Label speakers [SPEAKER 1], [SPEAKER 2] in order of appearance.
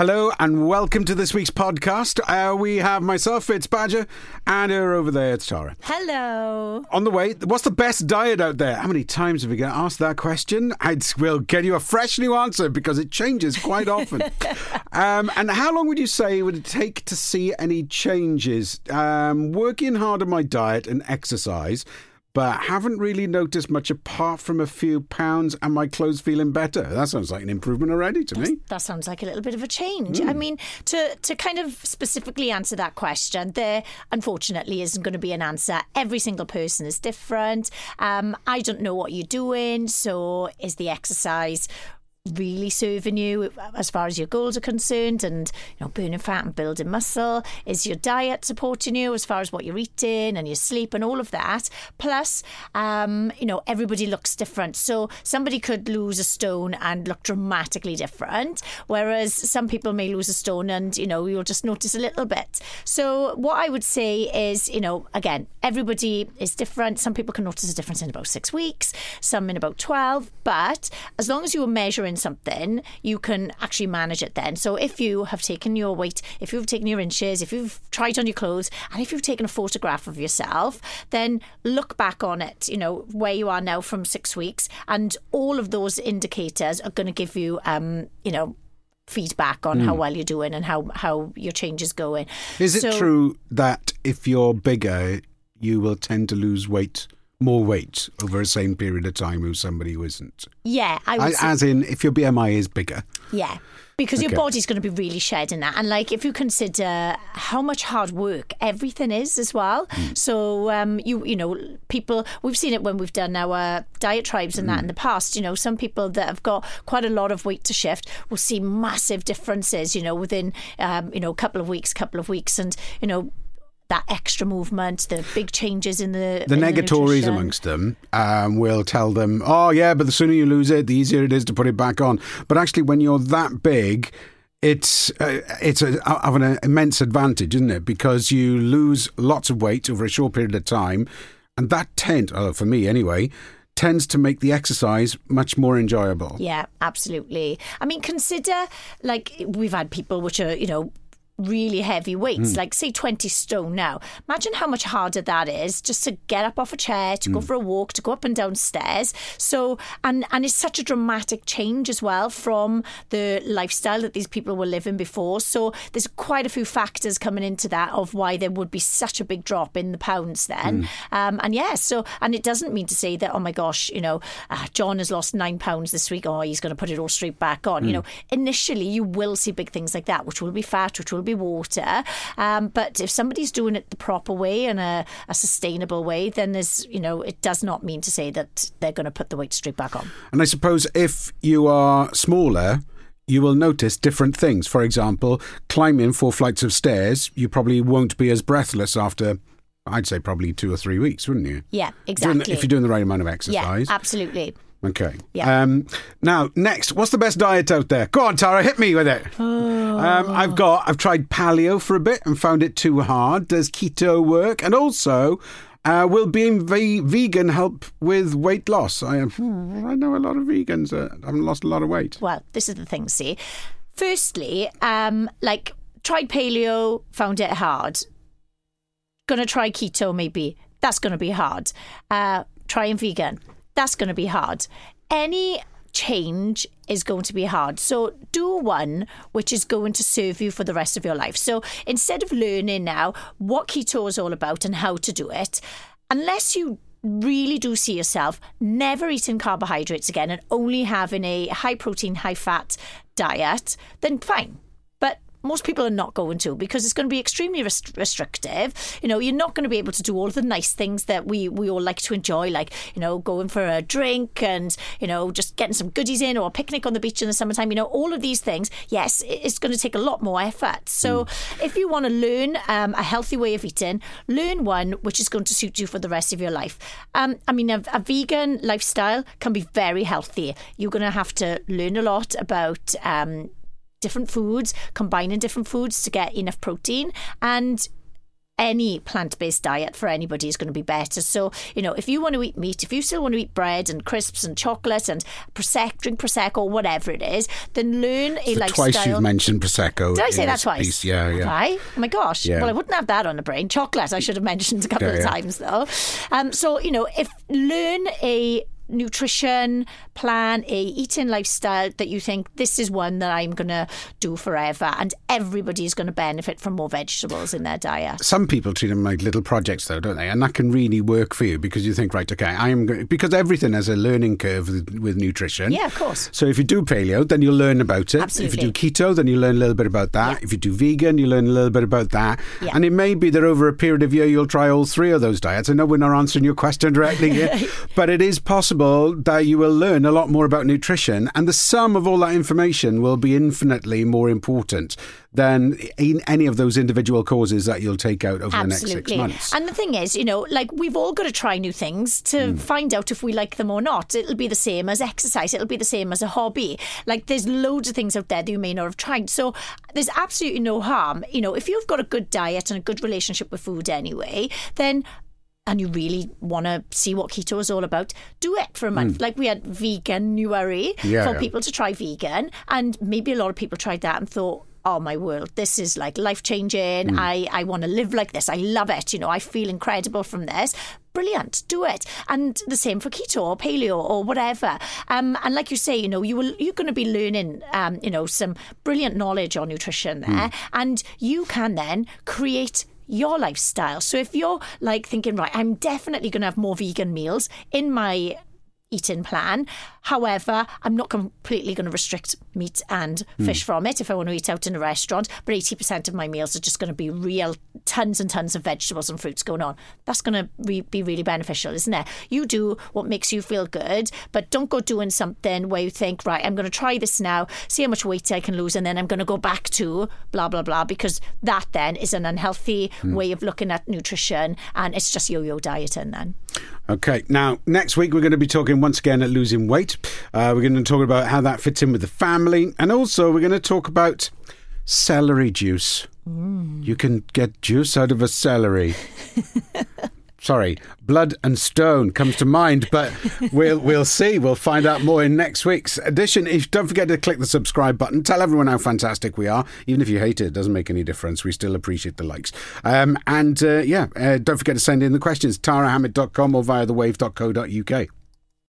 [SPEAKER 1] Hello and welcome to this week's podcast. Uh, we have myself, it's Badger, and her over there, it's Tara.
[SPEAKER 2] Hello.
[SPEAKER 1] On the way, what's the best diet out there? How many times have we got asked that question? I will get you a fresh new answer because it changes quite often. um, and how long would you say would it take to see any changes? Um, working hard on my diet and exercise but haven't really noticed much apart from a few pounds and my clothes feeling better. That sounds like an improvement already to
[SPEAKER 2] That's,
[SPEAKER 1] me.
[SPEAKER 2] That sounds like a little bit of a change. I mean, to to kind of specifically answer that question, there unfortunately isn't going to be an answer. Every single person is different. Um, I don't know what you're doing, so is the exercise really serving you as far as your goals are concerned and you know burning fat and building muscle. Is your diet supporting you as far as what you're eating and your sleep and all of that? Plus um, you know everybody looks different. So somebody could lose a stone and look dramatically different whereas some people may lose a stone and you know you'll just notice a little bit. So what I would say is you know again everybody is different. Some people can notice a difference in about six weeks some in about 12 but as long as you are measuring something, you can actually manage it then. So if you have taken your weight, if you've taken your inches, if you've tried on your clothes, and if you've taken a photograph of yourself, then look back on it, you know, where you are now from six weeks. And all of those indicators are going to give you, um, you know, feedback on how well you're doing and how, how your change is going.
[SPEAKER 1] Is it
[SPEAKER 2] So-
[SPEAKER 1] true that if you're bigger, you will tend to lose weight, more weight over the same period of time with somebody who isn't?
[SPEAKER 2] Yeah, I would say,
[SPEAKER 1] as in, if your BMI is bigger.
[SPEAKER 2] Yeah. Because your body's going to be really shedding that. And like if you consider how much hard work everything is as well. So um you you know, people we've seen it when we've done our diet tribes and that in the past, you know, some people that have got quite a lot of weight to shift will see massive differences, you know, within um, you know, a couple of weeks, couple of weeks and, you know, that extra movement, the big changes in the
[SPEAKER 1] The
[SPEAKER 2] in
[SPEAKER 1] negatories
[SPEAKER 2] nutrition.
[SPEAKER 1] amongst them um, will tell them, oh, yeah, but the sooner you lose it, the easier it is to put it back on. But actually, when you're that big, it's uh, it's a, of an immense advantage, isn't it? Because you lose lots of weight over a short period of time, and that tend, oh, for me anyway, tends to make the exercise much more enjoyable.
[SPEAKER 2] Yeah, absolutely. I mean, consider like we've had people which are, you know, really heavy weights, like say 20 stone now. Imagine how much harder that is just to get up off a chair, to go for a walk, to go up and down stairs. So, and, and it's such a dramatic change as well from the lifestyle that these people were living before. So there's quite a few factors coming into that of why there would be such a big drop in the pounds then. Um, and yeah, so, and it doesn't mean to say that, oh my gosh, you know, uh, John has lost nine pounds this week. Oh, he's going to put it all straight back on. You know, initially you will see big things like that, which will be fat, which will be water. Um, but if somebody's doing it the proper way and a, a sustainable way, then there's, you know, it does not mean to say that they're going to put the weight straight back on.
[SPEAKER 1] And I suppose if you are smaller, you will notice different things. For example, climbing four flights of stairs, you probably won't be as breathless after, I'd say, probably two or three weeks, wouldn't you?
[SPEAKER 2] Yeah, exactly.
[SPEAKER 1] if you're doing the right amount of exercise.
[SPEAKER 2] yeah, absolutely.
[SPEAKER 1] Okay.
[SPEAKER 2] Yeah.
[SPEAKER 1] Um, now, next, what's the best diet out there? Go on, Tara, hit me with it.
[SPEAKER 2] Oh.
[SPEAKER 1] Um, I've got, I've tried paleo for a bit and found it too hard. Does keto work? And also, uh, will being ve- vegan help with weight loss? I, I know a lot of vegans that haven't lost a lot of weight.
[SPEAKER 2] Well, this is the thing, see. Firstly, um, like tried paleo, found it hard. Gonna try keto, maybe. That's gonna be hard. Uh, trying vegan, that's gonna be hard. Any change is going to be hard. So do one which is going to serve you for the rest of your life. So instead of learning now what keto is all about and how to do it, unless you really do see yourself never eating carbohydrates again and only having a high protein, high fat diet, then fine. Most people are not going to because it's going to be extremely rest- restrictive. You know, you're not going to be able to do all of the nice things that we we all like to enjoy, like you know, going for a drink and you know, just getting some goodies in or a picnic on the beach in the summertime. You know, all of these things. Yes, it's going to take a lot more effort. So, if you want to learn um, a healthy way of eating, learn one which is going to suit you for the rest of your life. Um, I mean, a, a vegan lifestyle can be very healthy. You're going to have to learn a lot about. Um, different foods, combining different foods to get enough protein. And any plant based diet for anybody is going to be better. So, you know, if you want to eat meat, if you still want to eat bread and crisps and chocolate and prosecco, drink prosecco, whatever it is, then learn a lifestyle.
[SPEAKER 1] twice you've mentioned prosecco.
[SPEAKER 2] Did I say that twice?
[SPEAKER 1] piece. Yeah, yeah.
[SPEAKER 2] Right? Oh my gosh.
[SPEAKER 1] Yeah.
[SPEAKER 2] Well, I wouldn't have that on the brain. Chocolate, I should have mentioned a couple
[SPEAKER 1] Yeah,
[SPEAKER 2] of
[SPEAKER 1] yeah.
[SPEAKER 2] times though. Um, so you know, if learn a nutrition plan, a eating lifestyle that you think this is one that I'm going to do forever, and everybody is going to benefit from more vegetables in their diet.
[SPEAKER 1] Some people treat them like little projects, though, don't they? And that can really work for you because you think, right, okay, I am going because everything has a learning curve with, with nutrition.
[SPEAKER 2] Yeah, of course.
[SPEAKER 1] So if you do paleo, then you'll learn about it.
[SPEAKER 2] Absolutely.
[SPEAKER 1] If you do keto, then you learn a little bit about that. If you do vegan, you learn a little bit about that.
[SPEAKER 2] Yeah.
[SPEAKER 1] And it may be that over a period of year, you'll try all three of those diets. I know we're not answering your question directly here, but it is possible that you will learn a lot more about nutrition, and the sum of all that information will be infinitely more important than in any of those individual causes that you'll take out over the next six months.
[SPEAKER 2] And the thing is, you know, like we've all got to try new things to
[SPEAKER 1] Hmm.
[SPEAKER 2] find out if we like them or not. It'll be the same as exercise, it'll be the same as a hobby. Like there's loads of things out there that you may not have tried. So there's absolutely no harm. You know, if you've got a good diet and a good relationship with food anyway, then and you really want to see what keto is all about, do it for a month. Like we had veganuary
[SPEAKER 1] Hmm. Yeah,
[SPEAKER 2] for
[SPEAKER 1] yeah.
[SPEAKER 2] people to try vegan, and maybe a lot of people tried that and thought, "Oh my world, this is like life changing. I I want to live like this. I love it. You know, I feel incredible from this." Brilliant, do it, and the same for keto or paleo or whatever. Um, and like you say, you know, you will you're going to be learning, um, you know, some brilliant knowledge on nutrition there, and you can then create your lifestyle. So if you're like thinking, right, I'm definitely going to have more vegan meals in my eating plan. However, I'm not completely going to restrict meat and hmm. fish from it if I want to eat out in a restaurant. But 80% of my meals are just going to be real tons and tons of vegetables and fruits going on. That's going to re- be really beneficial, isn't it? You do what makes you feel good, but don't go doing something where you think, right, I'm going to try this now, see how much weight I can lose, and then I'm going to go back to blah, blah, blah, because that then is an unhealthy hmm. way of looking at nutrition and it's just yo yo dieting then.
[SPEAKER 1] Okay, now next week we're going to be talking once again at losing weight. Uh, we're going to talk about how that fits in with the family, and also we're going to talk about celery juice. You can get juice out of a celery. Sorry, blood and stone comes to mind, but we'll we'll see. We'll find out more in next week's edition. If don't forget to click the subscribe button. Tell everyone how fantastic we are. Even if you hate it, it doesn't make any difference. We still appreciate the likes. Um, and uh, yeah, uh, don't forget to send in the questions. tarahamid.com or via thewave.co.uk.